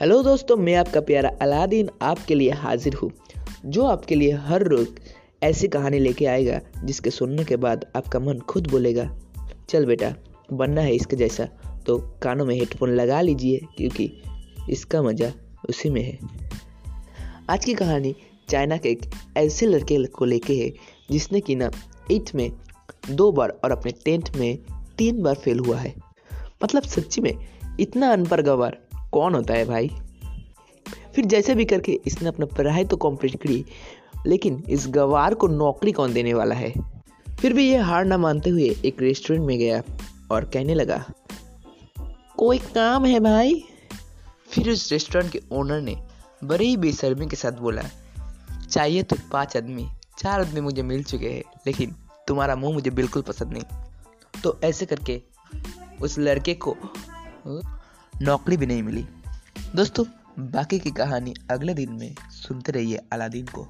Hello दोस्तों, मैं आपका प्यारा अलादीन आपके लिए हाजिर हूँ, जो आपके लिए हर रोज ऐसी कहानी लेके आएगा, जिसके सुनने के बाद आपका मन खुद बोलेगा, चल बेटा, बनना है इसके जैसा। तो कानों में हेडफोन लगा लीजिए, क्योंकि इसका मज़ा उसी में है। आज की कहानी चाइना के एक ऐसे लड़के को लेके है, जिसने कि ना एट में दो बार और अपने टेंथ में तीन बार फेल हुआ है। मतलब सच्ची में इतना अनपढ़ गवार कौन होता है भाई? फिर जैसे भी करके इसने अपना पढ़ाई तो कंप्लीट करी, लेकिन इस गवार को नौकरी कौन देने वाला है? फिर भी ये हार ना मानते हुए एक रेस्टोरेंट में गया और कहने लगा, कोई काम है भाई? फिर उस रेस्टोरेंट के ओनर ने बड़े ही बेशर्मी के साथ बोला, चाहिए तो पाँच आदमी, चार आदमी मुझे मिल चुके हैं, लेकिन तुम्हारा मुँह मुझे बिल्कुल पसंद नहीं। तो ऐसे करके उस लड़के को नौकरी भी नहीं मिली। दोस्तों, बाकी की कहानी अगले दिन में सुनते रहिए अलादीन को।